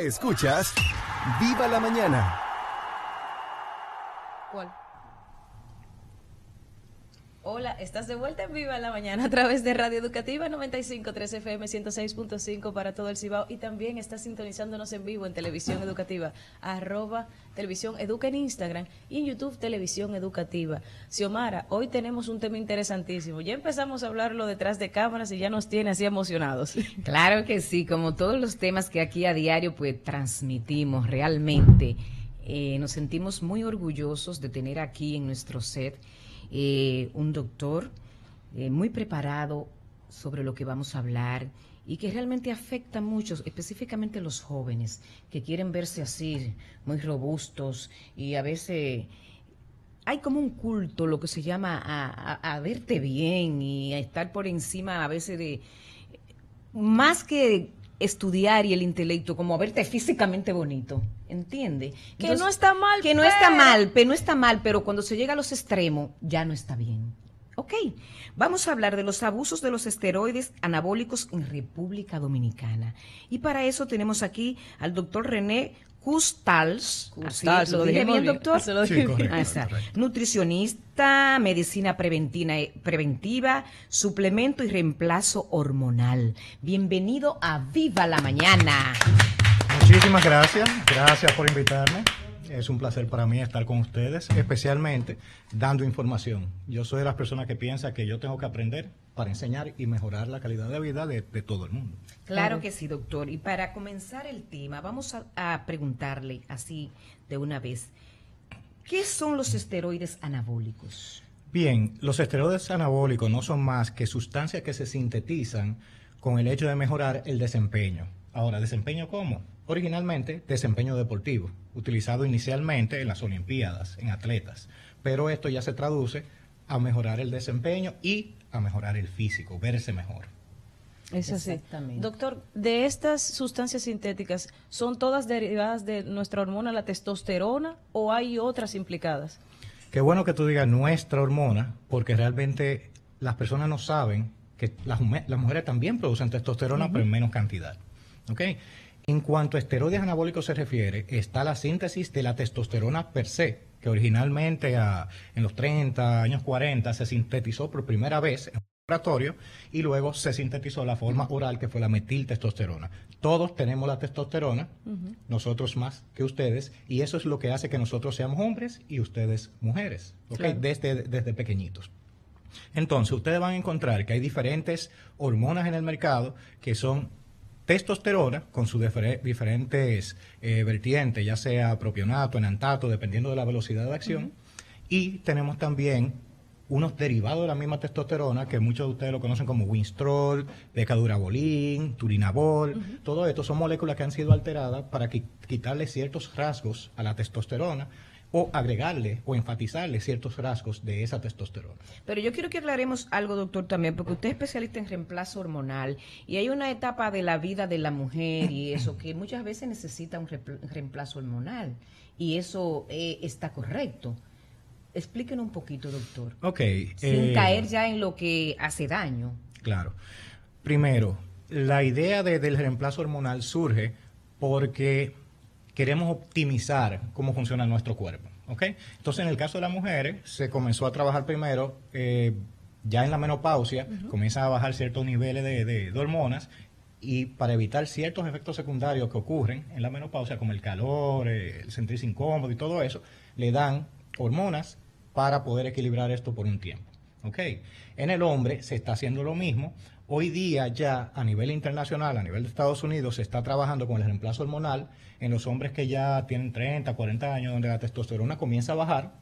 Escuchas Viva la Mañana. Hola, estás de vuelta en Viva la Mañana a través de Radio Educativa 95.3 FM 106.5 para todo el Cibao y también estás sintonizándonos en vivo en Televisión Educativa, arroba Televisión Educa en Instagram y en YouTube Televisión Educativa. Xiomara, hoy tenemos un tema interesantísimo. Ya empezamos a hablarlo detrás de cámaras y ya nos tiene así emocionados. Claro que sí, como todos los temas que aquí a diario pues transmitimos realmente. Eh, nos sentimos muy orgullosos de tener aquí en nuestro set eh, un doctor eh, muy preparado sobre lo que vamos a hablar y que realmente afecta a muchos, específicamente a los jóvenes, que quieren verse así, muy robustos y a veces hay como un culto, lo que se llama a, verte bien y a estar por encima a veces de, más que estudiar y el intelecto, como a verte físicamente bonito, ¿entiende? que no está mal. Que no está mal, pero no está mal, pero cuando se llega a los extremos ya no está bien. Ok, vamos a hablar de los abusos de los esteroides anabólicos en República Dominicana. Y para eso tenemos aquí al doctor René Custals, Custals lo dije bien, doctor. Nutricionista, medicina preventiva, suplemento y reemplazo hormonal. Bienvenido a Viva la Mañana. Muchísimas gracias, gracias por invitarme. Es un placer para mí estar con ustedes, especialmente dando información. Yo soy de las personas que piensa que yo tengo que aprender para enseñar y mejorar la calidad de vida de, todo el mundo. Claro que sí, doctor. Y para comenzar el tema, vamos a, preguntarle así de una vez, ¿qué son los esteroides anabólicos? Bien, los esteroides anabólicos no son más que sustancias que se sintetizan con el hecho de mejorar el desempeño. Ahora, ¿desempeño cómo? Originalmente, desempeño deportivo, utilizado inicialmente en las Olimpiadas, en atletas, pero esto ya se traduce a mejorar el desempeño y a mejorar el físico, verse mejor. Es así. Exactamente. Doctor, de estas sustancias sintéticas, ¿son todas derivadas de nuestra hormona, la testosterona, o hay otras implicadas? Qué bueno que tú digas nuestra hormona, porque realmente las personas no saben que las, mujeres también producen testosterona, pero en menos cantidad. ¿Ok? En cuanto a esteroides anabólicos se refiere, está la síntesis de la testosterona per se, que originalmente en los 30, años 40 se sintetizó por primera vez en un laboratorio y luego se sintetizó la forma oral que fue la metiltestosterona. Todos tenemos la testosterona, nosotros más que ustedes, y eso es lo que hace que nosotros seamos hombres y ustedes mujeres, desde, desde pequeñitos. Entonces, ustedes van a encontrar que hay diferentes hormonas en el mercado que son testosterona con sus diferentes eh, vertientes, ya sea propionato, enantato, dependiendo de la velocidad de acción. Y tenemos también unos derivados de la misma testosterona que muchos de ustedes lo conocen como Winstrol, Decadurabolin, Turinabol. Todo esto son moléculas que han sido alteradas para quitarle ciertos rasgos a la testosterona o agregarle o enfatizarle ciertos rasgos de esa testosterona. Pero yo quiero que aclaremos algo, doctor, también, porque usted es especialista en reemplazo hormonal y hay una etapa de la vida de la mujer y eso que muchas veces necesita un reemplazo hormonal y eso eh, está correcto. Explíquenos un poquito, doctor. Ok. Sin eh, caer ya en lo que hace daño. Claro. Primero, la idea del reemplazo hormonal surge porque queremos optimizar cómo funciona nuestro cuerpo. Entonces, en el caso de las mujeres, se comenzó a trabajar primero, eh, ya en la menopausia, comienzan a bajar ciertos niveles de, hormonas y para evitar ciertos efectos secundarios que ocurren en la menopausia, como el calor, eh, el sentirse incómodo y todo eso, le dan hormonas para poder equilibrar esto por un tiempo. En el hombre se está haciendo lo mismo. Hoy día ya a nivel internacional, a nivel de Estados Unidos, se está trabajando con el reemplazo hormonal en los hombres que ya tienen 30, 40 años, donde la testosterona comienza a bajar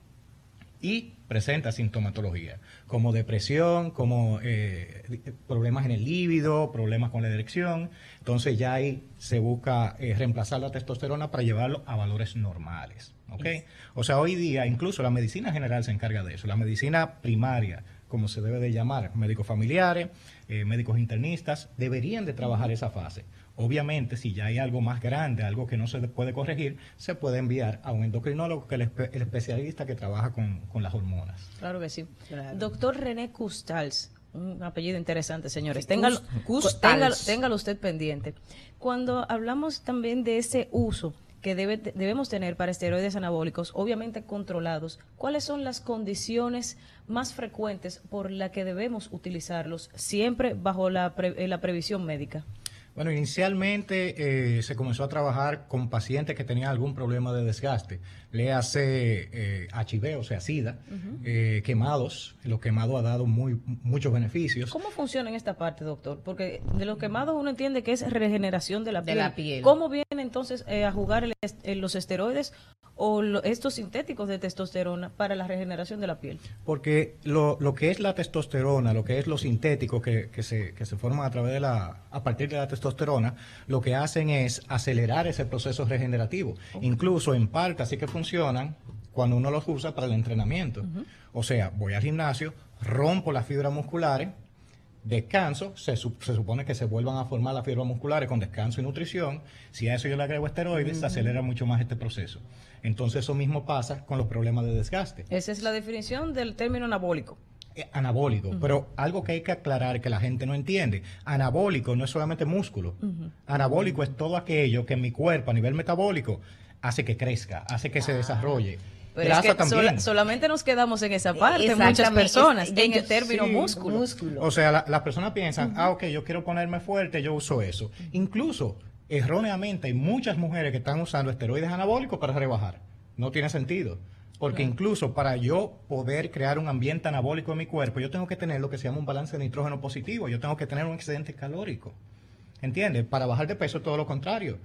y presenta sintomatología, como depresión, como eh, problemas en el líbido, problemas con la dirección. Entonces ya ahí se busca eh, reemplazar la testosterona para llevarlo a valores normales. ¿okay? O sea, hoy día incluso la medicina general se encarga de eso. La medicina primaria, como se debe de llamar, médicos familiares, eh, médicos internistas, deberían de trabajar esa fase. Obviamente, si ya hay algo más grande, algo que no se puede corregir, se puede enviar a un endocrinólogo, que es el, especialista que trabaja con, las hormonas. Claro que sí. Doctor René Custals, Un apellido interesante, señores. Téngalo, téngalo, téngalo usted pendiente. Cuando hablamos también de ese uso que debe, debemos tener para esteroides anabólicos, obviamente controlados, ¿cuáles son las condiciones más frecuentes por las que debemos utilizarlos siempre bajo la, pre- eh, la previsión médica? Bueno, inicialmente eh, se comenzó a trabajar con pacientes que tenían algún problema de desgaste. Le hace eh, HIV, o sea, SIDA, eh, quemados. Los quemados ha dado muy, muchos beneficios. ¿Cómo funciona en esta parte, doctor? Porque de los quemados uno entiende que es regeneración de la De piel. la piel. ¿Cómo vienen entonces eh, a jugar el est- eh, los esteroides o lo- estos sintéticos de testosterona para la regeneración de la piel? Porque lo, lo que es la testosterona, lo que es lo sintético que, que se, que se forman a través de la, a partir de la testosterona, lo que hacen es acelerar ese proceso regenerativo. Incluso en parte así que funcionan cuando uno los usa para el entrenamiento. O sea, voy al gimnasio, rompo las fibras musculares, descanso, se, se supone que se vuelvan a formar las fibras musculares con descanso y nutrición. Si a eso yo le agrego esteroides, se acelera mucho más este proceso. Entonces eso mismo pasa con los problemas de desgaste Esa es la definición del término anabólico. eh, anabólico, pero algo que hay que aclarar que la gente no entiende, anabólico no es solamente músculo, anabólico es todo aquello que en mi cuerpo a nivel metabólico hace que crezca, hace que se desarrolle. Pero es Grasa que también. sola- solamente nos quedamos en esa parte, muchas personas, es- en el término sí, músculo. O sea, la- las personas piensan, ah, ok, yo quiero ponerme fuerte, yo uso eso. Incluso, erróneamente, hay muchas mujeres que están usando esteroides anabólicos para rebajar. No tiene sentido. Porque incluso para yo poder crear un ambiente anabólico en mi cuerpo, yo tengo que tener lo que se llama un balance de nitrógeno positivo. Yo tengo que tener un excedente calórico. ¿Entiendes? Para bajar de peso, todo lo contrario.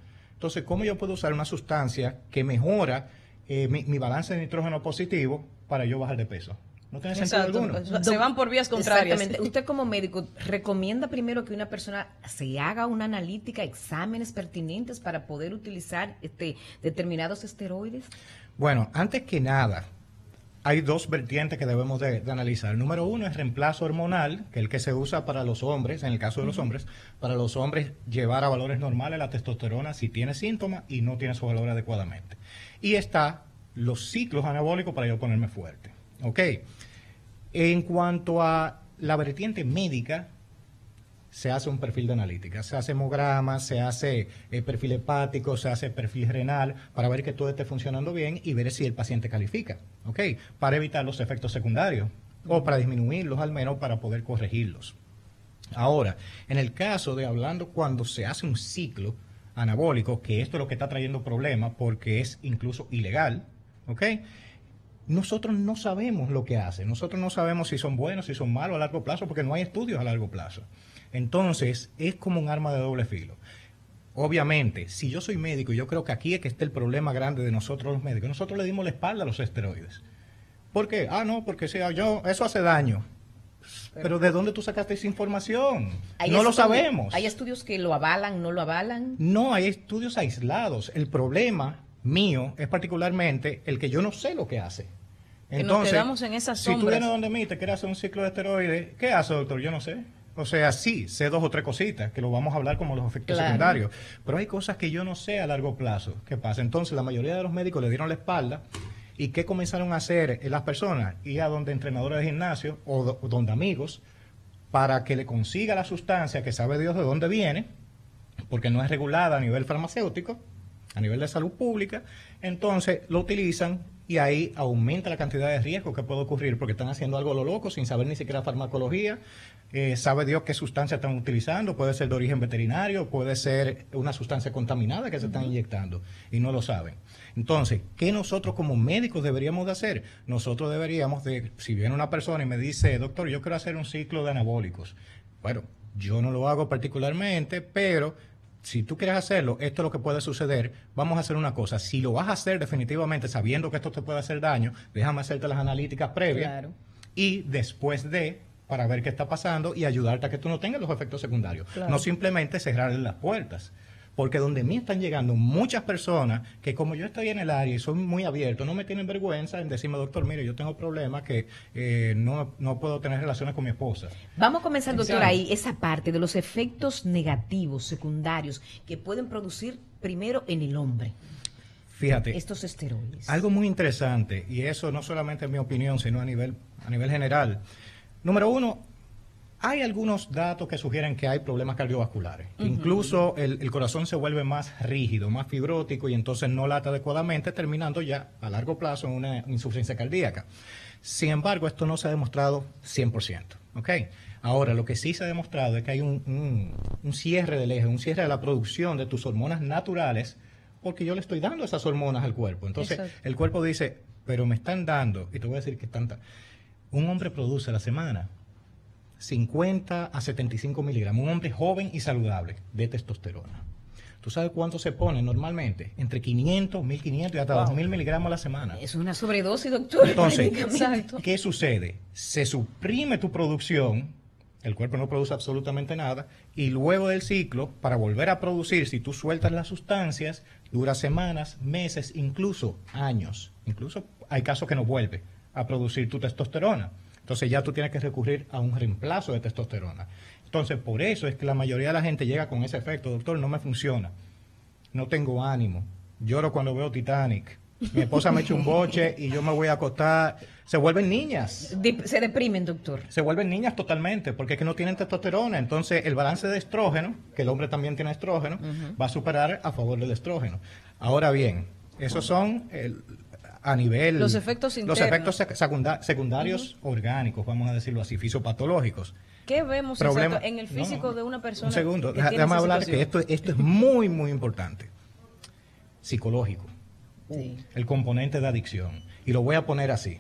Entonces, ¿cómo yo puedo usar una sustancia que mejora eh, mi, mi balance de nitrógeno positivo para yo bajar de peso? No tiene sentido Exacto. alguno. Se van por vías contrarias. Exactamente. Usted como médico recomienda primero que una persona se haga una analítica, exámenes pertinentes para poder utilizar este determinados esteroides. Bueno, antes que nada, hay dos vertientes que debemos de, de analizar. Número uno es reemplazo hormonal, que es el que se usa para los hombres, en el caso de los hombres, para los hombres llevar a valores normales la testosterona si tiene síntomas y no tiene su valor adecuadamente. Y está los ciclos anabólicos para yo ponerme fuerte. ¿Ok? En cuanto a la vertiente médica, se hace un perfil de analítica, se hace hemograma, se hace eh, perfil hepático, se hace perfil renal, para ver que todo esté funcionando bien y ver si el paciente califica, ¿ok? Para evitar los efectos secundarios o para disminuirlos al menos para poder corregirlos. Ahora, en el caso de hablando cuando se hace un ciclo anabólico, que esto es lo que está trayendo problemas porque es incluso ilegal, ¿ok? Nosotros no sabemos lo que hace, nosotros no sabemos si son buenos, si son malos a largo plazo, porque no hay estudios a largo plazo. Entonces, es como un arma de doble filo. Obviamente, si yo soy médico y yo creo que aquí es que está el problema grande de nosotros los médicos, nosotros le dimos la espalda a los esteroides. ¿Por qué? Ah, no, porque sea yo, eso hace daño. Pero ¿de dónde tú sacaste esa información? Hay No lo sabemos. Hay estudios que lo avalan, no lo avalan. No, hay estudios aislados. El problema mío es particularmente el que yo no sé lo que hace. Que nos quedamos en esas si tú vienes donde mí te quieres hacer un ciclo de esteroides, ¿qué hace, doctor? Yo no sé. O sea, sí, sé dos o tres cositas, que lo vamos a hablar como los efectos Claro. secundarios. Pero hay cosas que yo no sé a largo plazo. ¿Qué pasa? Entonces, la mayoría de los médicos le dieron la espalda. ¿Y qué comenzaron a hacer eh, las personas? Ir a donde entrenadores de gimnasio o do- donde amigos para que le consiga la sustancia que sabe Dios de dónde viene, porque no es regulada a nivel farmacéutico, a nivel de salud pública, entonces lo utilizan y ahí aumenta la cantidad de riesgo que puede ocurrir porque están haciendo algo a lo loco sin saber ni siquiera farmacología, eh, sabe Dios qué sustancia están utilizando, puede ser de origen veterinario, puede ser una sustancia contaminada que se están inyectando y no lo saben. Entonces, ¿qué nosotros como médicos deberíamos de hacer? Nosotros deberíamos de, si viene una persona y me dice, doctor, yo quiero hacer un ciclo de anabólicos, bueno, yo no lo hago particularmente, pero si tú quieres hacerlo, esto es lo que puede suceder. Vamos a hacer una cosa. Si lo vas a hacer definitivamente sabiendo que esto te puede hacer daño, déjame hacerte las analíticas previas. Claro. Y después de, para ver qué está pasando y ayudarte a que tú no tengas los efectos secundarios. Claro. No simplemente cerrarle las puertas. Porque donde mí están llegando muchas personas que como yo estoy en el área y soy muy abierto, no me tienen vergüenza en decirme, doctor, mire, yo tengo problemas que eh, no, no puedo tener relaciones con mi esposa. Vamos a comenzar, doctor, ahí esa parte de los efectos negativos, secundarios, que pueden producir primero en el hombre Fíjate, estos esteroides. Algo muy interesante, y eso no solamente es mi opinión, sino a nivel, a nivel general. Número uno, Hay algunos datos que sugieren que hay problemas cardiovasculares. Incluso el, el corazón se vuelve más rígido, más fibrótico y entonces no lata adecuadamente, terminando ya a largo plazo en una insuficiencia cardíaca. Sin embargo, esto no se ha demostrado 100%. ¿ok? Ahora, lo que sí se ha demostrado es que hay un, un- un cierre del eje, un cierre de la producción de tus hormonas naturales, porque yo le estoy dando esas hormonas al cuerpo. Entonces, Exacto. el cuerpo dice, pero me están dando, y te voy a decir que tanta. Un hombre produce a la semana 50 a 75 miligramos, un hombre joven y saludable de testosterona. ¿Tú sabes cuánto se pone normalmente? Entre 500, 1500 y hasta 2000 miligramos a la semana. Es una sobredosis, doctor. Entonces. ¿qué sucede? Se suprime tu producción, el cuerpo no produce absolutamente nada, y luego del ciclo, para volver a producir, si tú sueltas las sustancias, dura semanas, meses, incluso años. Incluso hay casos que no vuelve a producir tu testosterona. Entonces ya tú tienes que recurrir a un reemplazo de testosterona. Entonces, por eso es que la mayoría de la gente llega con ese efecto, doctor, no me funciona no tengo ánimo, lloro cuando veo Titanic, mi esposa me echa un boche y yo me voy a acostar, se vuelven niñas, se deprimen, doctor. se vuelven niñas totalmente, porque es que no tienen testosterona, entonces el balance de estrógeno, que el hombre también tiene estrógeno, va a superar a favor del estrógeno. Ahora bien, esos son el- a nivel... Los efectos Los internos. efectos sec- secunda- secundarios orgánicos, vamos a decirlo así, fisiopatológicos. ¿Qué vemos Problema- exacto en el no, físico de una persona? Un segundo, que déjame hablar que esto, esto es muy, muy importante. Psicológico. Sí. El componente de adicción. Y lo voy a poner así.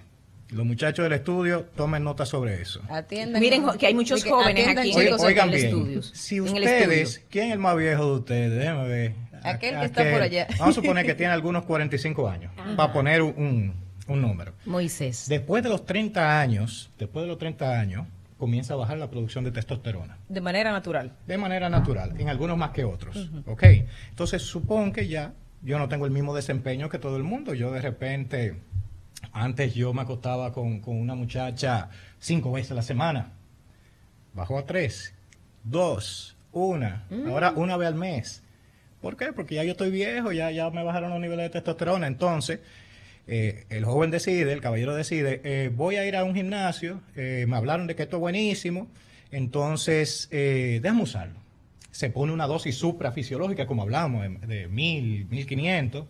Los muchachos del estudio tomen nota sobre eso. Atiendan- Miren que hay muchos jóvenes aquí en Oigan, oigan bien, estudios, si en el ustedes, estudio. ¿quién es el más viejo de ustedes? Déjame ver. Aquel que está por allá. Vamos a suponer que tiene algunos 45 años, para poner un, un- número. Moisés. Después de los 30 años, después de los 30 años, comienza a bajar la producción de testosterona. de manera natural. de manera natural, en algunos más que otros. ¿ok? Entonces, supón que ya yo no tengo el mismo desempeño que todo el mundo. Yo de repente, antes yo me acostaba con, con una muchacha cinco veces a la semana. Bajó a tres, dos, una, ahora una vez al mes. ¿Por qué? Porque ya yo estoy viejo, ya, ya me bajaron los niveles de testosterona. Entonces, eh, el joven decide, el caballero decide, eh, voy a ir a un gimnasio, eh, me hablaron de que esto es buenísimo, entonces déjame usarlo. Se pone una dosis suprafisiológica, como hablamos, de, 1000, 1500,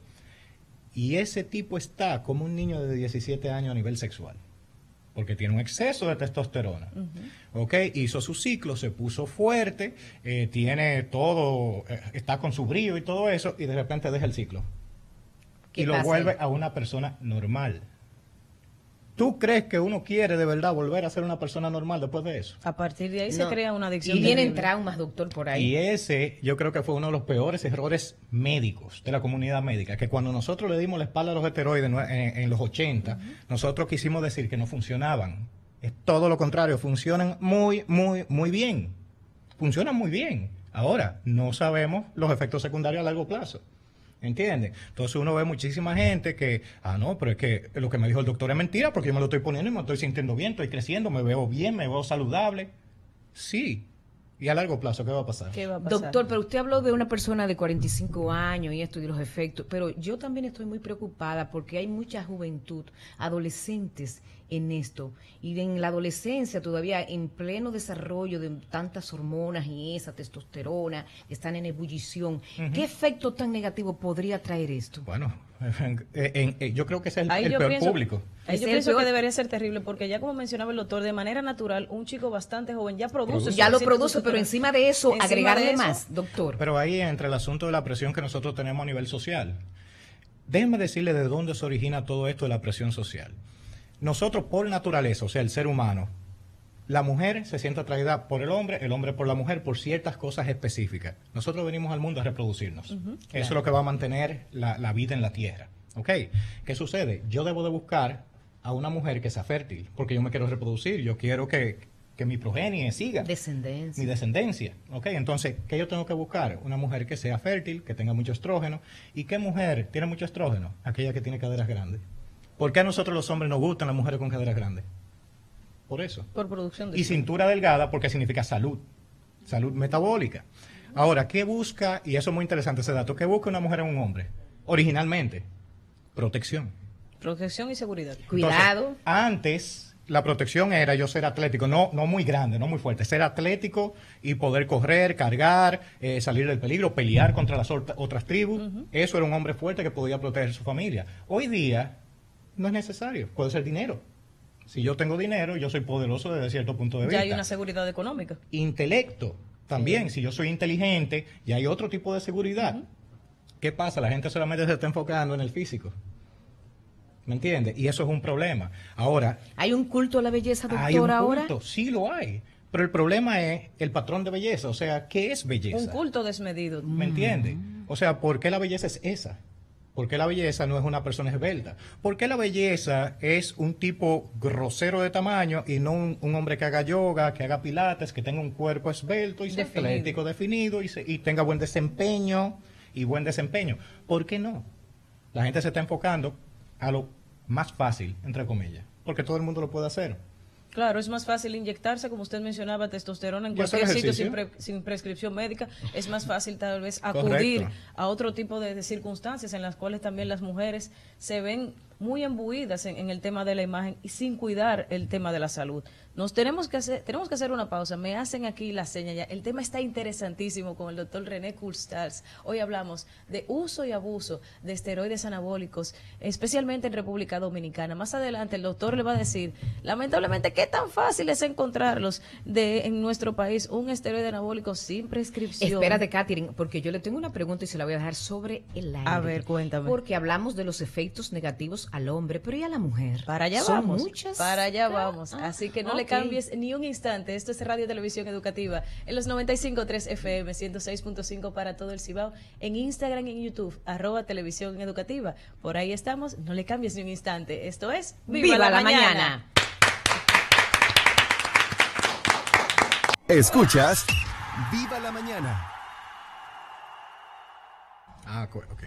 y ese tipo está como un niño de 17 años a nivel sexual, porque tiene un exceso de testosterona. ¿Ok? Hizo su ciclo, se puso fuerte, eh, tiene todo, eh, está con su brillo y todo eso, y de repente deja el ciclo ¿Qué y lo pasa vuelve a una persona normal. ¿Tú crees que uno quiere de verdad volver a ser una persona normal después de eso? A partir de ahí se crea una adicción. Y vienen terrible. traumas, doctor, por ahí. Y ese yo creo que fue uno de los peores errores médicos de la comunidad médica, que cuando nosotros le dimos la espalda a los esteroides en, en- en los 80, nosotros quisimos decir que no funcionaban. Es todo lo contrario, funcionan muy, muy, muy bien. Funcionan muy bien. Ahora, no sabemos los efectos secundarios a largo plazo. ¿Entiendes? Entonces uno ve muchísima gente que, ah, no, pero es que lo que me dijo el doctor es mentira porque yo me lo estoy poniendo y me estoy sintiendo bien, estoy creciendo, me veo bien, me veo saludable. Sí. ¿Y a largo plazo qué va a pasar? ¿Qué va a pasar? Doctor, pero usted habló de una persona de 45 años y esto y los efectos, pero yo también estoy muy preocupada porque hay mucha juventud, adolescentes en esto, y en la adolescencia todavía en pleno desarrollo de tantas hormonas y esa testosterona, están en ebullición. ¿Qué efecto tan negativo podría traer esto? Bueno, en- en- en- yo creo que ese es el, Ahí el yo peor pienso, público. ahí yo pienso que debería ser terrible porque ya como mencionaba el doctor, de manera natural, un chico bastante joven ya produce. Ya lo produce, pero encima de eso, Encima agregarle de eso, más, doctor. Pero ahí entra el asunto de la presión que nosotros tenemos a nivel social. Déjenme decirle de dónde se origina todo esto de la presión social. Nosotros por naturaleza, o sea, el ser humano, la mujer se siente atraída por el hombre, el hombre por la mujer, por ciertas cosas específicas. Nosotros venimos al mundo a reproducirnos. Eso es lo que va a mantener la, la vida en la tierra. ¿Ok? ¿Qué sucede? Yo debo de buscar a una mujer que sea fértil, porque yo me quiero reproducir, yo quiero que, que mi progenie siga mi Descendencia. descendencia. ¿ok? Entonces, ¿qué yo tengo que buscar? Una mujer que sea fértil, que tenga mucho estrógeno. ¿Y qué mujer tiene mucho estrógeno? Aquella que tiene caderas grandes. ¿Por qué a nosotros los hombres nos gustan las mujeres con caderas grandes? Por eso. Por producción de Y cintura delgada porque significa salud, salud metabólica. Ahora, ¿qué busca? Y eso es muy interesante ese dato. ¿Qué busca una mujer en un hombre? Originalmente, protección. protección y seguridad. Entonces, Cuidado. antes, la protección era yo ser atlético, no, no muy grande, no muy fuerte, ser atlético y poder correr, cargar, eh, salir del peligro, pelear contra las otras tribus. Eso era un hombre fuerte que podía proteger su familia. Hoy día no es necesario, puede ser dinero. Si yo tengo dinero, yo soy poderoso desde cierto punto de vista. Ya hay una seguridad económica. Intelecto, también. Si yo soy inteligente, ya hay otro tipo de seguridad. ¿Qué pasa? La gente solamente se está enfocando en el físico. ¿Me entiendes? Y eso es un problema. Ahora. ¿Hay un culto a la belleza, doctor, hay un ahora? Sí lo hay. Pero el problema es el patrón de belleza. O sea, ¿qué es belleza? Un culto desmedido. ¿Me entiendes? O sea, ¿por qué la belleza es esa? ¿Por qué la belleza no es una persona esbelta? ¿Por qué la belleza es un tipo grosero de tamaño y no un, hombre que haga yoga, que haga pilates, que tenga un cuerpo esbelto y sea atlético, definido y, y tenga buen desempeño y buen desempeño? ¿Por qué no? La gente se está enfocando a lo más fácil, entre comillas, porque todo el mundo lo puede hacer. Claro, es más fácil inyectarse, como usted mencionaba, testosterona en cualquier sitio sin, prescripción médica. Es más fácil tal vez acudir a otro tipo de, circunstancias en las cuales también las mujeres se ven muy embuidas en, el tema de la imagen y sin cuidar el tema de la salud. Nos tenemos que hacer, tenemos que hacer una pausa. Me hacen aquí la seña ya. El tema está interesantísimo con el doctor René Kulstals. Hoy hablamos de uso y abuso de esteroides anabólicos, especialmente en República Dominicana. Más adelante el doctor le va a decir, lamentablemente, qué tan fácil es encontrarlos de en nuestro país un esteroide anabólico sin prescripción. Espérate, Katherine, porque yo le tengo una pregunta y se la voy a dejar sobre el aire. A ver, cuéntame. Porque hablamos de los efectos negativos al hombre, pero ¿y a la mujer? Para allá vamos. Para allá vamos. Ah, Así que no le cambies ni un instante. Esto es Radio Televisión Educativa en los 95.3 FM, 106.5 para todo el Cibao, en Instagram y en YouTube, arroba Televisión Educativa. Por ahí estamos. No le cambies ni un instante. Esto es Viva, la, mañana. Escuchas Viva la Mañana. Ah, ok.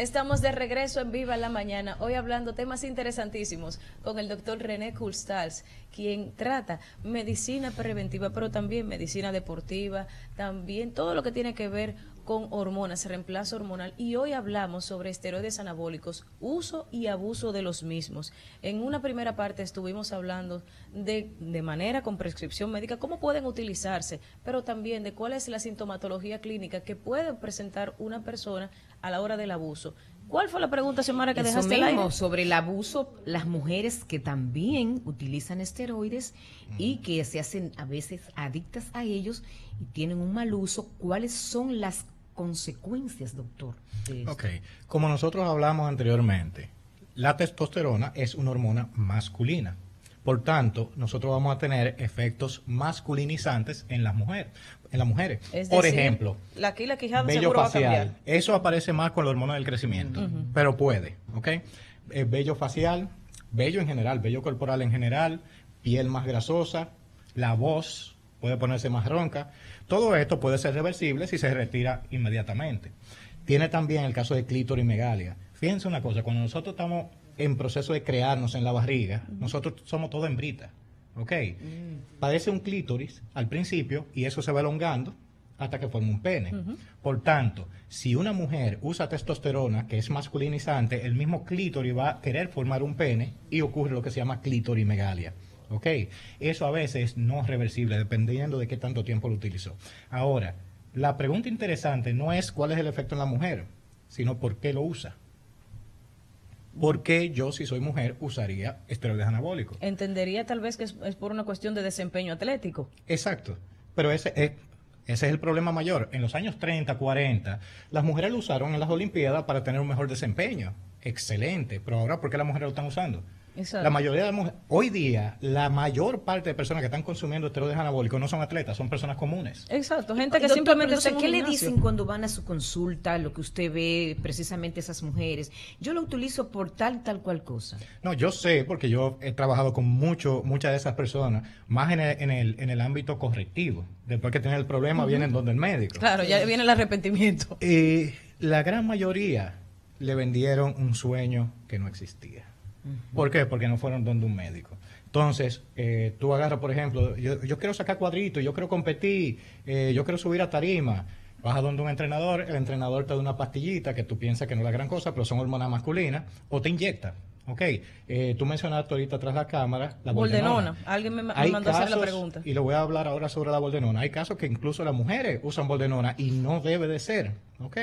Estamos de regreso en Viva la Mañana, hoy hablando temas interesantísimos con el doctor René Kulstals, quien trata medicina preventiva, pero también medicina deportiva, también todo lo que tiene que ver con hormonas, reemplazo hormonal. Y hoy hablamos sobre esteroides anabólicos, uso y abuso de los mismos. En una primera parte estuvimos hablando de, de manera con prescripción médica, cómo pueden utilizarse, pero también de cuál es la sintomatología clínica que puede presentar una persona a la hora del abuso. ¿Cuál fue la pregunta, Xiomara, que dejaste mismo, sobre el abuso, las mujeres que también utilizan esteroides y que se hacen a veces adictas a ellos y tienen un mal uso, ¿cuáles son las consecuencias, doctor? ok, como nosotros hablamos anteriormente, la testosterona es una hormona masculina. Por tanto, nosotros vamos a tener efectos masculinizantes en las mujeres. En las mujeres. Por ejemplo, la, aquí la quijada vello facial. Eso aparece más con la hormona del crecimiento, pero puede, ¿ok? Eh, vello facial, vello en general, vello corporal en general, piel más grasosa, la voz puede ponerse más ronca. Todo esto puede ser reversible si se retira inmediatamente. Tiene también el caso de clítorimegalia. Fíjense una cosa, cuando nosotros estamos en proceso de crearnos en la barriga, nosotros somos todo hembrita. ¿Ok? Mm. Padece un clítoris al principio y eso se va elongando hasta que forma un pene. Por tanto, si una mujer usa testosterona, que es masculinizante, el mismo clítoris va a querer formar un pene y ocurre lo que se llama clítorimegalia. ¿Ok? Eso a veces no es reversible, dependiendo de qué tanto tiempo lo utilizó. Ahora, la pregunta interesante no es cuál es el efecto en la mujer, sino por qué lo usa. ¿Por qué yo, si soy mujer, usaría esteroides anabólicos? Entendería tal vez que es, por una cuestión de desempeño atlético. Exacto, pero ese es, ese es el problema mayor. En los años 30, 40, las mujeres lo usaron en las Olimpiadas para tener un mejor desempeño. Excelente, pero ahora, ¿por qué las mujeres lo están usando? La mayoría de mujeres, hoy día, la mayor parte de personas que están consumiendo esteroides anabólicos no son atletas, son personas comunes. Exacto, gente que simplemente ¿Qué le dicen cuando van a su consulta, lo que usted ve, precisamente esas mujeres? Yo lo utilizo por tal, tal cual cosa. No, yo sé, porque yo he trabajado con mucho, muchas de esas personas, más en el, en el, en el ámbito correctivo. Después que tienen el problema, vienen donde el médico. Claro, ya viene el arrepentimiento. Y la gran mayoría le vendieron un sueño que no existía. ¿Por qué? Porque no fueron donde un médico. Entonces, eh, tú agarras, por ejemplo, yo, quiero sacar cuadritos, yo quiero competir, eh, yo quiero subir a tarima. Vas a donde un entrenador, el entrenador te da una pastillita que tú piensas que no es la gran cosa, pero son hormonas masculinas, o te inyecta. Ok, eh, tú mencionaste ahorita tras la cámara la Boldenona. boldenona. Alguien me, mandó a hacer la casos, pregunta. Y le voy a hablar ahora sobre la boldenona. Hay casos que incluso las mujeres usan boldenona y no debe de ser. ¿Ok?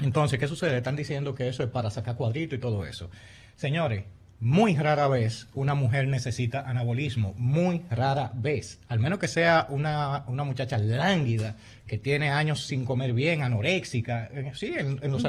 Entonces, ¿qué sucede? Están diciendo que eso es para sacar cuadrito y todo eso. Señores, muy rara vez una mujer necesita anabolismo. Muy rara vez. Al menos que sea una, una muchacha lánguida que tiene años sin comer bien, anoréxica. Eh, Sí, en, en los Se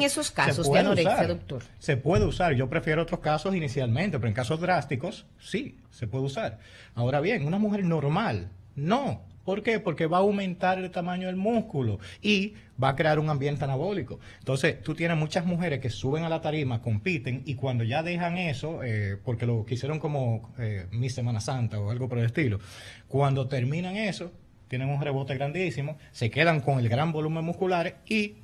puede- esos casos de anorexia, usar. doctor. Se puede usar. Yo prefiero otros casos inicialmente, pero en casos drásticos, sí, se puede usar. Ahora bien, una mujer normal, no. ¿Por qué? Porque va a aumentar el tamaño del músculo y va a crear un ambiente anabólico. Entonces, tú tienes muchas mujeres que suben a la tarima, compiten y cuando ya dejan eso, eh, porque lo quisieron como eh, mi Semana Santa o algo por el estilo, cuando terminan eso, tienen un rebote grandísimo, se quedan con el gran volumen muscular y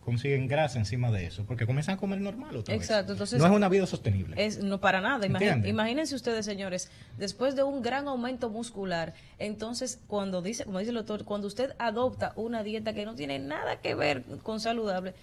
consiguen grasa encima de eso, porque comienzan a comer normal otra vez. Exacto, entonces- no es una vida sostenible. Es, no para nada. Imagínense ustedes, señores, después de un gran aumento muscular, entonces cuando dice, como dice el doctor, cuando usted adopta una dieta que no tiene nada que ver con saludable,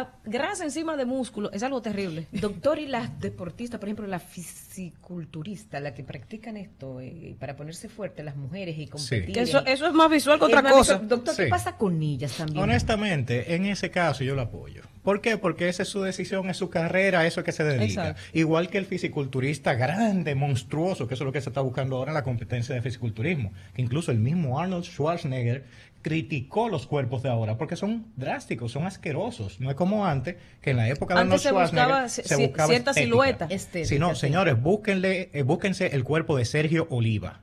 a- grasa encima de músculo, es algo terrible. Doctor, y las deportistas, por ejemplo, las fisiculturistas, las que practican esto eh, para ponerse fuertes, las mujeres y competir. Que eso, es más visual que otra cosa. visual. Doctor, ¿qué Sí. pasa con ellas también? Honestamente, en ese caso yo lo apoyo. ¿Por qué? Porque esa es su decisión, es su carrera, a eso es que se dedica. Exacto. Igual que el fisiculturista grande, monstruoso, que eso es lo que se está buscando ahora en la competencia de fisiculturismo. Que incluso el mismo Arnold Schwarzenegger criticó los cuerpos de ahora porque son drásticos, son asquerosos. No es como antes, que en la época de Antes Arnold se buscaba Schwarzenegger ci- ci- cierta estética. silueta. Estética, Si no, señores, búsquenle, eh, búsquense el cuerpo de Sergio Oliva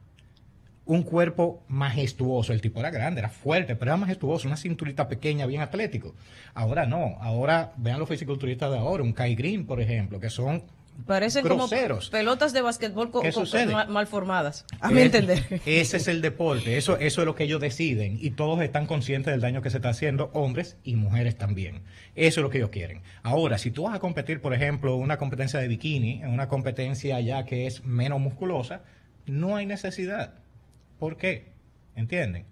un cuerpo majestuoso. El tipo era grande, era fuerte, pero era majestuoso, una cinturita pequeña, bien atlético. Ahora no, ahora vean los fisiculturistas de ahora, un Kai Green, por ejemplo, que son Parecen groseros. como pelotas de basquetbol co- ¿Qué co- mal formadas. A mi Eh, entender. Ese es el deporte, eso, eso es lo que ellos deciden y todos están conscientes del daño que se está haciendo, hombres y mujeres también. Eso es lo que ellos quieren. Ahora, si tú vas a competir, por ejemplo, una competencia de bikini, en una competencia ya que es menos musculosa, no hay necesidad. ¿Por qué? ¿Entienden?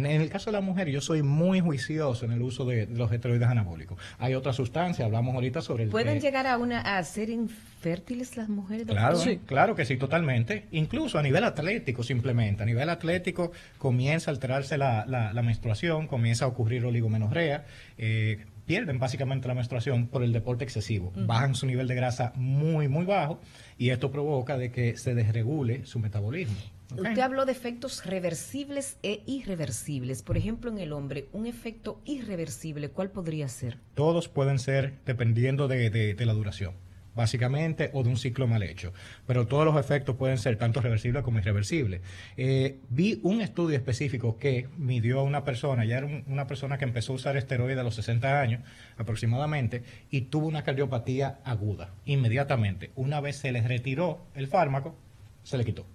En, en el caso de la mujer, yo soy muy juicioso en el uso de, de los esteroides anabólicos. Hay otras sustancias, hablamos ahorita sobre el... ¿Pueden eh, llegar a una a ser infértiles las mujeres? doctor? Claro, claro que sí, totalmente. Incluso a nivel atlético simplemente. A nivel atlético comienza a alterarse la, la- la menstruación, comienza a ocurrir oligomenorrea, eh, pierden básicamente la menstruación por el deporte excesivo. Bajan su nivel de grasa muy, muy bajo y esto provoca de que se desregule su metabolismo. Usted habló de efectos reversibles e irreversibles. Por ejemplo, en el hombre, un efecto irreversible, ¿cuál podría ser? Todos pueden ser dependiendo de, de- de la duración, básicamente, o de un ciclo mal hecho. Pero todos los efectos pueden ser tanto reversibles como irreversibles. Eh, vi un estudio específico que midió a una persona, ya era un- una persona que empezó a usar esteroides a los 60 años aproximadamente, y tuvo una cardiopatía aguda inmediatamente. Una vez se les retiró el fármaco, se le quitó.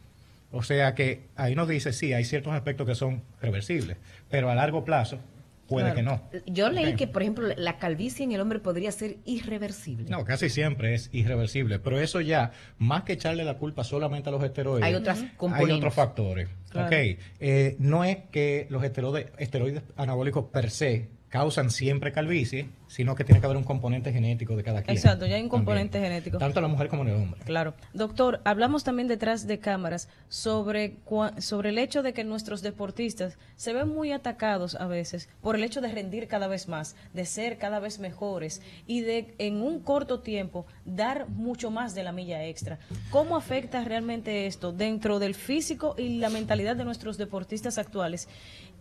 O sea que ahí nos dice, sí, hay ciertos aspectos que son reversibles, pero a largo plazo puede Claro. que no. Yo leí que, por ejemplo, la calvicie en el hombre podría ser irreversible. No, casi siempre es irreversible, pero eso ya, más que echarle la culpa solamente a los esteroides, Hay otras hay otros factores. Claro. Ok, eh, no es que los esteroides, esteroides anabólicos per se causan siempre calvicie, sino que tiene que haber un componente genético de cada quien. Exacto, ya hay un también. componente genético. Tanto en la mujer como en el hombre. Claro. Doctor, hablamos también detrás de cámaras sobre, sobre el hecho de que nuestros deportistas se ven muy atacados a veces por el hecho de rendir cada vez más, de ser cada vez mejores y de en un corto tiempo dar mucho más de la milla extra. ¿Cómo afecta realmente esto dentro del físico y la mentalidad de nuestros deportistas actuales?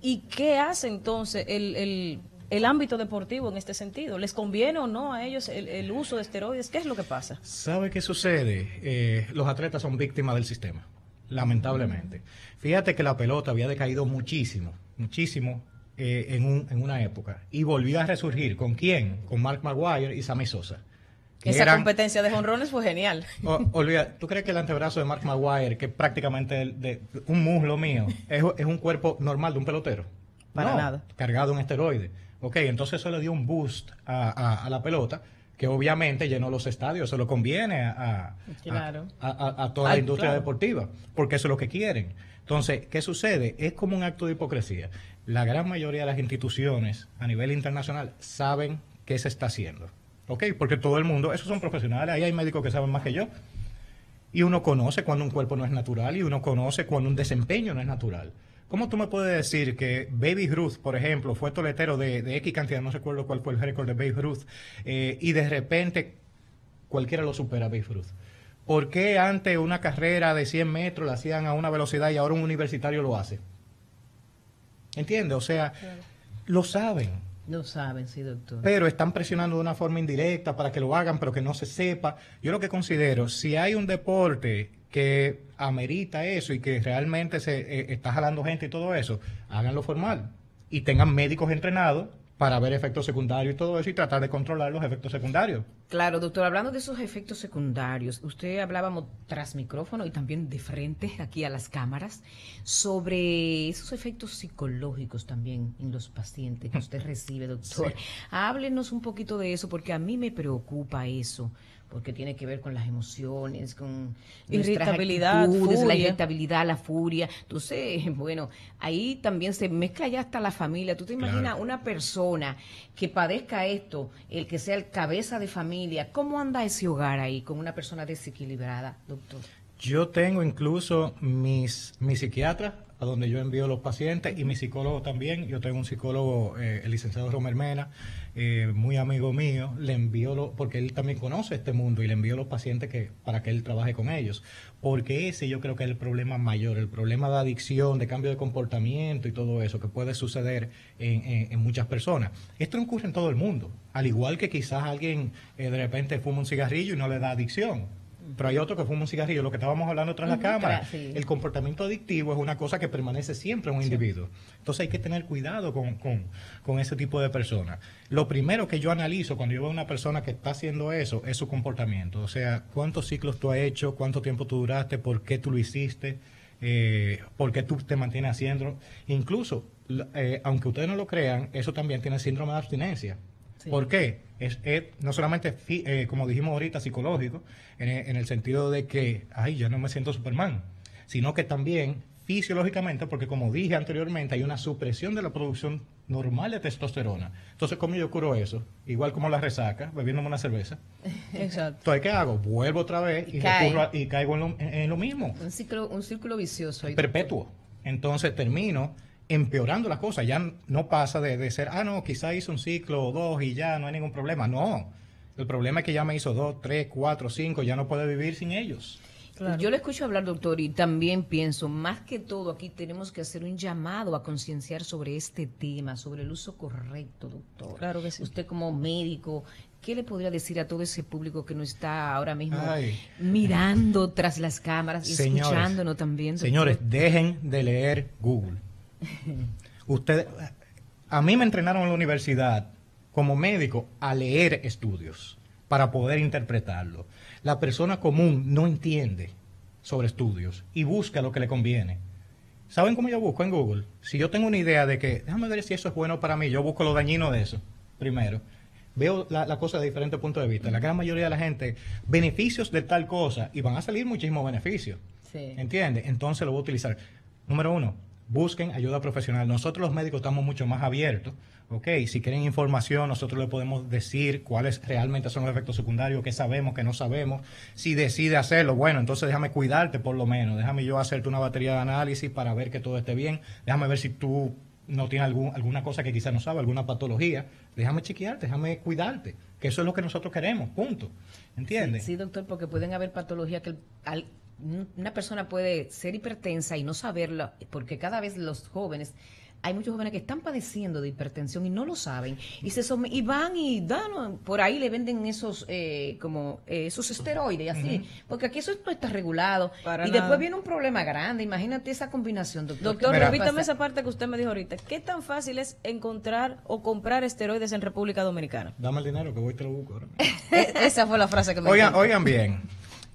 ¿Y qué hace entonces el, el, el ámbito deportivo en este sentido? ¿Les conviene o no a ellos el, el uso de esteroides? ¿Qué es lo que pasa? ¿Sabe qué sucede? Eh, los atletas son víctimas del sistema, lamentablemente. Fíjate que la pelota había decaído muchísimo, muchísimo eh, en, un- en una época. Y volvió a resurgir. ¿Con quién? Con Mark Maguire y Sammy Sosa. Esa eran- competencia de jonrones fue genial. O- olvida, ¿tú crees que el antebrazo de Mark Maguire, que prácticamente el de, un muslo mío, es, es un cuerpo normal de un pelotero? Para No, nada. Cargado en esteroides. Ok, entonces eso le dio un boost a, a- a la pelota, que obviamente llenó los estadios, se lo conviene a, a- Claro. a, a- a toda Ay, la industria claro. deportiva, porque eso es lo que quieren. Entonces, ¿qué sucede? Es como un acto de hipocresía. La gran mayoría de las instituciones a nivel internacional saben qué se está haciendo. ¿ok? Porque todo el mundo, esos son profesionales, ahí hay médicos que saben más que yo. Y uno conoce cuando un cuerpo no es natural y uno conoce cuando un desempeño no es natural. ¿Cómo tú me puedes decir que Baby Ruth, por ejemplo, fue toletero de, de X cantidad, no recuerdo cuál fue el récord de Baby Ruth, eh, y de repente cualquiera lo supera a Baby Ruth? ¿Por qué antes una carrera de 100 metros la hacían a una velocidad y ahora un universitario lo hace? ¿Entiendes? O sea, lo saben. No saben, sí, doctor. Pero están presionando de una forma indirecta para que lo hagan, pero que no se sepa. Yo lo que considero, si hay un deporte que amerita eso y que realmente se eh, está jalando gente y todo eso, háganlo formal y tengan médicos entrenados para ver efectos secundarios y todo eso y tratar de controlar los efectos secundarios. Claro, doctor, hablando de esos efectos secundarios, usted hablábamos tras micrófono y también de frente aquí a las cámaras sobre esos efectos psicológicos también en los pacientes que usted recibe, doctor. Sí. Háblenos un poquito de eso porque a mí me preocupa eso porque tiene que ver con las emociones, con Irritabilidad, actitudes, la irritabilidad, la furia. Entonces, bueno, ahí también se mezcla ya hasta la familia. ¿Tú te Claro. imaginas una persona que padezca esto, el que sea el cabeza de familia? ¿Cómo anda ese hogar ahí con una persona desequilibrada, doctor? Yo tengo incluso mis, mi psiquiatra a donde yo envío los pacientes y mi psicólogo también. Yo tengo un psicólogo, eh, el licenciado Romer Mena, eh, muy amigo mío. Le envío, lo- porque él también conoce este mundo y le envío los pacientes que, para que él trabaje con ellos. Porque ese yo creo que es el problema mayor, el problema de adicción, de cambio de comportamiento y todo eso que puede suceder en, en- muchas personas. Esto ocurre en todo el mundo. Al igual que quizás alguien eh, de repente fuma un cigarrillo y no le da adicción. Pero hay otro que fuma un cigarrillo, lo que estábamos hablando tras la cámara. sí. El comportamiento adictivo es una cosa que permanece siempre en un individuo. Entonces hay que tener cuidado con, con- con ese tipo de personas. Lo primero que yo analizo cuando yo veo a una persona que está haciendo eso es su comportamiento. O sea, cuántos ciclos tú has hecho, cuánto tiempo tú duraste, por qué tú lo hiciste, eh, por qué tú te mantienes haciendo. Incluso, eh, aunque ustedes no lo crean, eso también tiene síndrome de abstinencia. Sí. ¿Por qué? Es, es no solamente, fi- eh, como dijimos ahorita, psicológico, en el, en el sentido de que, ay, yo no me siento Superman, sino que también fisiológicamente, porque como dije anteriormente, hay una supresión de la producción normal de testosterona. Entonces, ¿cómo yo curo eso? Igual como la resaca, bebiéndome una cerveza. Exacto. Entonces, ¿qué hago? Vuelvo otra vez y, Cae. recurro a- y caigo en lo, en- en lo mismo Un ciclo, un círculo vicioso ahí. perpetuo. Entonces termino empeorando las cosas. Ya no pasa de, de ser, ah, no, quizá hizo un ciclo o dos y ya no hay ningún problema. No. El problema es que ya me hizo dos, tres, cuatro, cinco, ya no puede vivir sin ellos. Claro. Yo le escucho hablar, doctor, y también pienso, más que todo, aquí tenemos que hacer un llamado a concienciar sobre este tema, sobre el uso correcto, doctor. Claro que sí. Usted como médico, ¿qué le podría decir a todo ese público que no está ahora mismo Ay. mirando tras las cámaras y Señores, escuchándonos también? doctor? Señores, dejen de leer Google. Ustedes, a mí me entrenaron en la universidad como médico a leer estudios para poder interpretarlo. La persona común no entiende sobre estudios y busca lo que le conviene. ¿Saben cómo yo busco en Google? Si yo tengo una idea de que, déjame ver si eso es bueno para mí, yo busco lo dañino de eso, primero. Veo la, la cosa de diferentes puntos de vista. La gran mayoría de la gente, beneficios de tal cosa, y van a salir muchísimos beneficios. Sí. ¿Entiendes? Entonces lo voy a utilizar. Número uno, busquen ayuda profesional. Nosotros los médicos estamos mucho más abiertos. ¿ok? Si quieren información, nosotros le podemos decir cuáles realmente son los efectos secundarios, qué sabemos, qué no sabemos. Si decide hacerlo, bueno, entonces déjame cuidarte por lo menos. Déjame yo hacerte una batería de análisis para ver que todo esté bien. Déjame ver si tú no tienes algún, alguna cosa que quizás no sabes, alguna patología. Déjame chequearte, déjame cuidarte. Que eso es lo que nosotros queremos, punto. ¿Entiendes? Sí, sí, doctor, porque pueden haber patologías que al- una persona puede ser hipertensa y no saberlo, porque cada vez los jóvenes, hay muchos jóvenes que están padeciendo de hipertensión y no lo saben, y se some- y van y dan, por ahí le venden esos eh, como eh, esos esteroides y así, porque aquí eso no está regulado. Para y nada. después viene un problema grande, imagínate esa combinación, doctor. Doctor, Mira. repítame esa parte que usted me dijo ahorita. ¿Qué tan fácil es encontrar o comprar esteroides en República Dominicana? Dame el dinero que voy y te lo busco ahora. Esa fue la frase que me Oigan, oigan bien,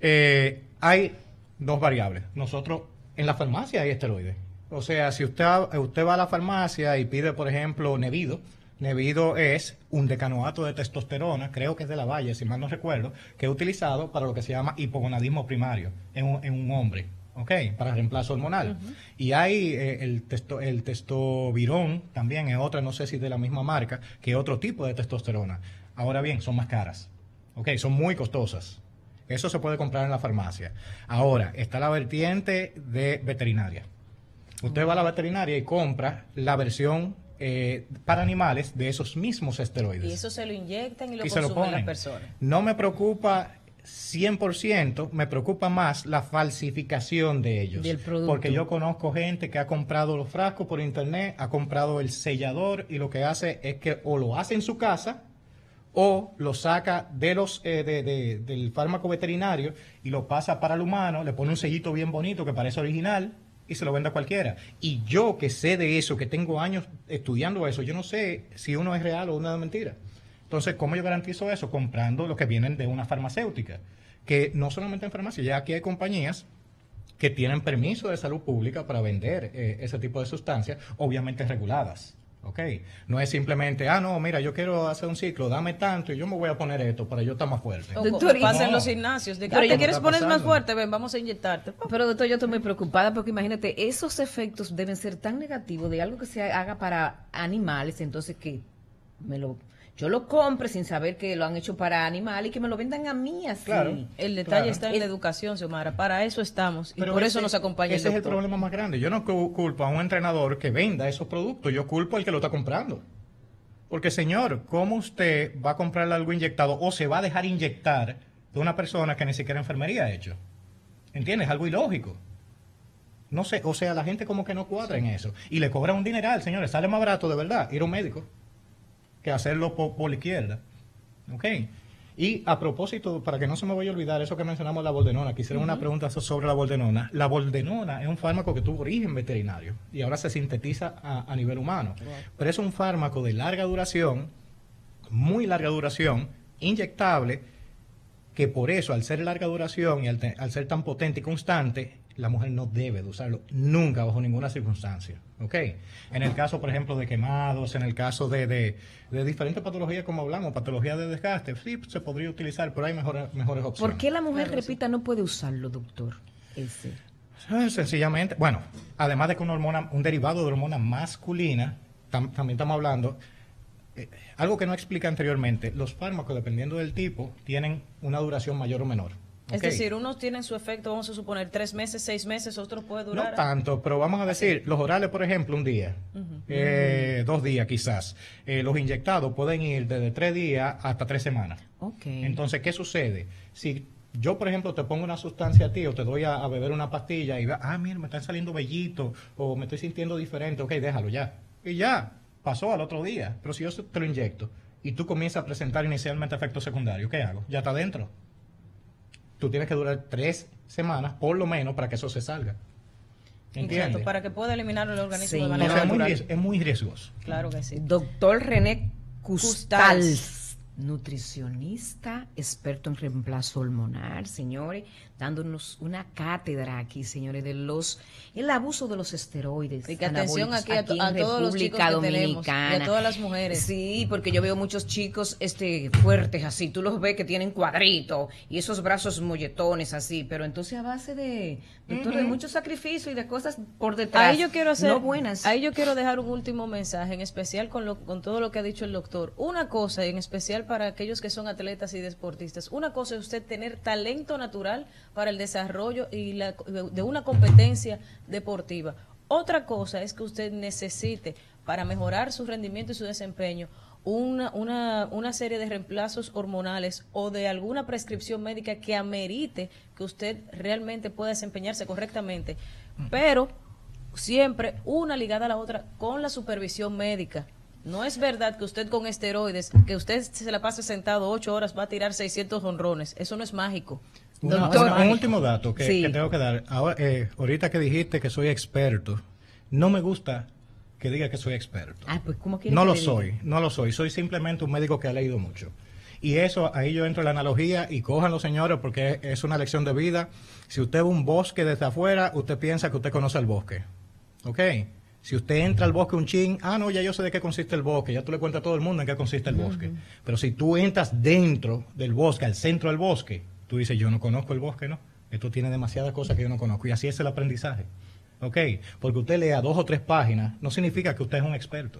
eh, hay dos variables. Nosotros, en la farmacia hay esteroides. O sea, si usted, usted va a la farmacia y pide, por ejemplo, Nevido, Nevido es un decanoato de testosterona, creo que es de la Valle, si mal no recuerdo, que es utilizado para lo que se llama hipogonadismo primario en un, en un hombre, ¿ok? Para reemplazo hormonal. Y hay eh, el, testo, el testovirón, también es otra, no sé si de la misma marca, que es otro tipo de testosterona. Ahora bien, son más caras. ¿Ok? Son muy costosas. Eso se puede comprar en la farmacia. Ahora, está la vertiente de veterinaria. Usted va a la veterinaria y compra la versión eh, para animales de esos mismos esteroides. Y eso se lo inyectan y lo y se lo consumen las ponen. personas. No me preocupa 100%, me preocupa más la falsificación de ellos. Del producto. Porque yo conozco gente que ha comprado los frascos por internet, ha comprado el sellador y lo que hace es que o lo hace en su casa o lo saca de los eh, de- de- del fármaco veterinario y lo pasa para el humano, le pone un sellito bien bonito que parece original y se lo vende a cualquiera. Y yo que sé de eso, que tengo años estudiando eso, yo no sé si uno es real o una mentira. Entonces, ¿cómo yo garantizo eso? Comprando lo que vienen de una farmacéutica. Que no solamente en farmacia, ya aquí hay compañías que tienen permiso de salud pública para vender eh, ese tipo de sustancias, obviamente reguladas. ¿Ok? No es simplemente, ah, no, mira, yo quiero hacer un ciclo, dame tanto y yo me voy a poner esto para yo estar más fuerte. O Doctor, No. los gimnasios. De que, Pero "Ah, ya ¿te quieres poner más fuerte? Ven, vamos a inyectarte. Pero doctor, yo estoy muy preocupada porque imagínate, esos efectos deben ser tan negativos de algo que se haga para animales, entonces que me lo yo lo compre sin saber que lo han hecho para animales y que me lo vendan a mí así. Claro. El detalle Claro. está en la educación, Xiomara. Para eso estamos. Y Pero por eso nos acompaña Ese el es el problema más grande. Yo no cu- culpo a un entrenador que venda esos productos, yo culpo al que lo está comprando. Porque, señor, ¿cómo usted va a comprarle algo inyectado o se va a dejar inyectar de una persona que ni siquiera enfermería ha hecho? ¿Entiendes? Algo ilógico. No sé, o sea, la gente como que no cuadra en eso. Y le cobra un dineral, señores. Sale más barato, de verdad, ir a un médico que hacerlo por, por la izquierda. ¿Ok? Y a propósito, para que no se me vaya a olvidar eso que mencionamos la boldenona, quisiera una pregunta so- sobre la boldenona. La boldenona es un fármaco que tuvo origen veterinario y ahora se sintetiza a, a nivel humano. Pero es un fármaco de larga duración, muy larga duración, inyectable, que por eso, al ser larga duración y al, te- al ser tan potente y constante, la mujer no debe de usarlo nunca bajo ninguna circunstancia. ¿Ok? En el caso, por ejemplo, de quemados, en el caso de, de- de diferentes patologías, como hablamos, patologías de desgaste, sí, se podría utilizar, pero hay mejores, mejores opciones. ¿Por qué la mujer, repita, no puede usarlo, doctor? Ese. Ah, Sencillamente, bueno, además de que una hormona, un derivado de hormona masculina, tam- también estamos hablando, eh, algo que no explica anteriormente, los fármacos, dependiendo del tipo, tienen una duración mayor o menor. Es decir, unos tienen su efecto, vamos a suponer, tres meses, seis meses, otros puede durar. No tanto, pero vamos a decir, los orales, por ejemplo, un día, eh, dos días quizás. Eh, los inyectados pueden ir desde tres días hasta tres semanas. Ok. Entonces, ¿qué sucede? Si yo, por ejemplo, te pongo una sustancia a ti o te doy a, a beber una pastilla y ve, ah, mira, me están saliendo vellitos o me estoy sintiendo diferente, ok, déjalo ya. Y ya, pasó al otro día. Pero si yo te lo inyecto y tú comienzas a presentar inicialmente efectos secundarios, ¿qué hago? Ya está dentro. Tú tienes que durar tres semanas, por lo menos, para que eso se salga. ¿Entiendes? Exacto, para que pueda eliminar el organismo Sí, de O manera sea, es muy, es muy riesgoso. Claro que sí. Doctor René Custals. Custals, nutricionista, experto en reemplazo hormonal, señores, dándonos una cátedra aquí, señores, de los el abuso de los esteroides. Y que atención aquí a to- en a todos los chicos que tenemos, y a todas las mujeres. Sí, porque yo veo muchos chicos este fuertes así, tú los ves que tienen cuadritos y esos brazos molletones así, pero entonces a base de, doctor, de mucho sacrificio y de cosas por detrás. Ahí yo quiero hacer, no buenas. ahí yo quiero dejar un último mensaje, en especial con, lo, con todo lo que ha dicho el doctor. Una cosa, en especial para aquellos que son atletas y deportistas, una cosa es usted tener talento natural para el desarrollo y la, de una competencia deportiva. Otra cosa es que usted necesite para mejorar su rendimiento y su desempeño una, una, una serie de reemplazos hormonales o de alguna prescripción médica que amerite que usted realmente pueda desempeñarse correctamente. Pero siempre una ligada a la otra con la supervisión médica. No es verdad que usted con esteroides, que usted se la pase sentado ocho horas, va a tirar 600 honrones. Eso no es mágico. Una- Doctor, una- un último dato que, sí. que tengo que dar. Ahora, eh, ahorita que dijiste que soy experto, no me gusta que diga que soy experto. Ah, pues, ¿cómo quiere No lo soy, no lo soy. Soy simplemente un médico que ha leído mucho. Y eso, ahí yo entro en la analogía y cojan los señores porque es una lección de vida. Si usted ve un bosque desde afuera, usted piensa que usted conoce el bosque. ¿Ok? Si usted entra al bosque un chin, ah, no, ya yo sé de qué consiste el bosque, ya tú le cuentas a todo el mundo en qué consiste el bosque. Pero si tú entras dentro del bosque, al centro del bosque, tú dices, yo no conozco el bosque, ¿no? Esto tiene demasiadas cosas que yo no conozco. Y así es el aprendizaje. ¿Ok? Porque usted lea dos o tres páginas, no significa que usted es un experto.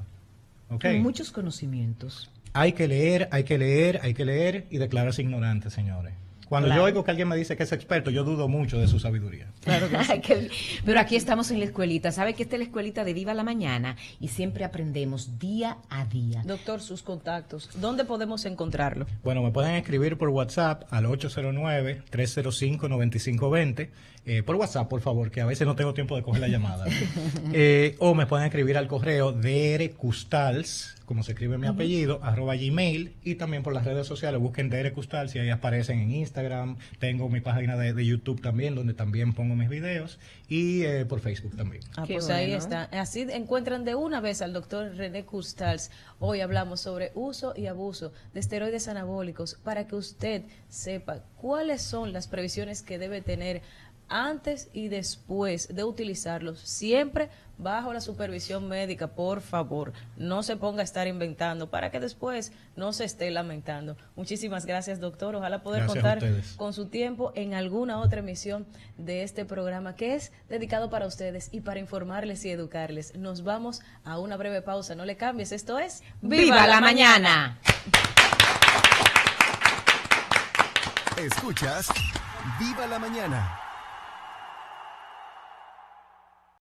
¿Ok? Con muchos conocimientos. hay que leer, hay que leer, hay que leer y declararse ignorante, señores. Cuando Claro. yo oigo que alguien me dice que es experto, yo dudo mucho de su sabiduría. Ay, qué- Pero aquí estamos en la escuelita. ¿Sabe que esta es la escuelita de Viva la Mañana? Y siempre aprendemos día a día. Doctor, sus contactos, ¿dónde podemos encontrarlo? Bueno, me pueden escribir por WhatsApp al 809-305-9520. Eh, por WhatsApp, por favor, que a veces no tengo tiempo de coger la llamada. Eh, o me pueden escribir al correo drcustals, como se escribe mi apellido, arroba gmail. Y también por las redes sociales, busquen DR Custals y ahí aparecen en Instagram. Tengo mi página de, de YouTube también, donde también pongo mis videos. Y eh, por Facebook también. Ah, Qué pues ahí está. Así encuentran de una vez al doctor René Custals. Hoy hablamos sobre uso y abuso de esteroides anabólicos para que usted sepa cuáles son las previsiones que debe tener antes y después de utilizarlos, siempre bajo la supervisión médica, por favor. No se ponga a estar inventando para que después no se esté lamentando. Muchísimas gracias, doctor. Ojalá poder Gracias contar con su tiempo en alguna otra emisión de este programa que es dedicado para ustedes y para informarles y educarles. Nos vamos a una breve pausa. No le cambies. Esto es ¡Viva, la mañana! Escuchas Viva la mañana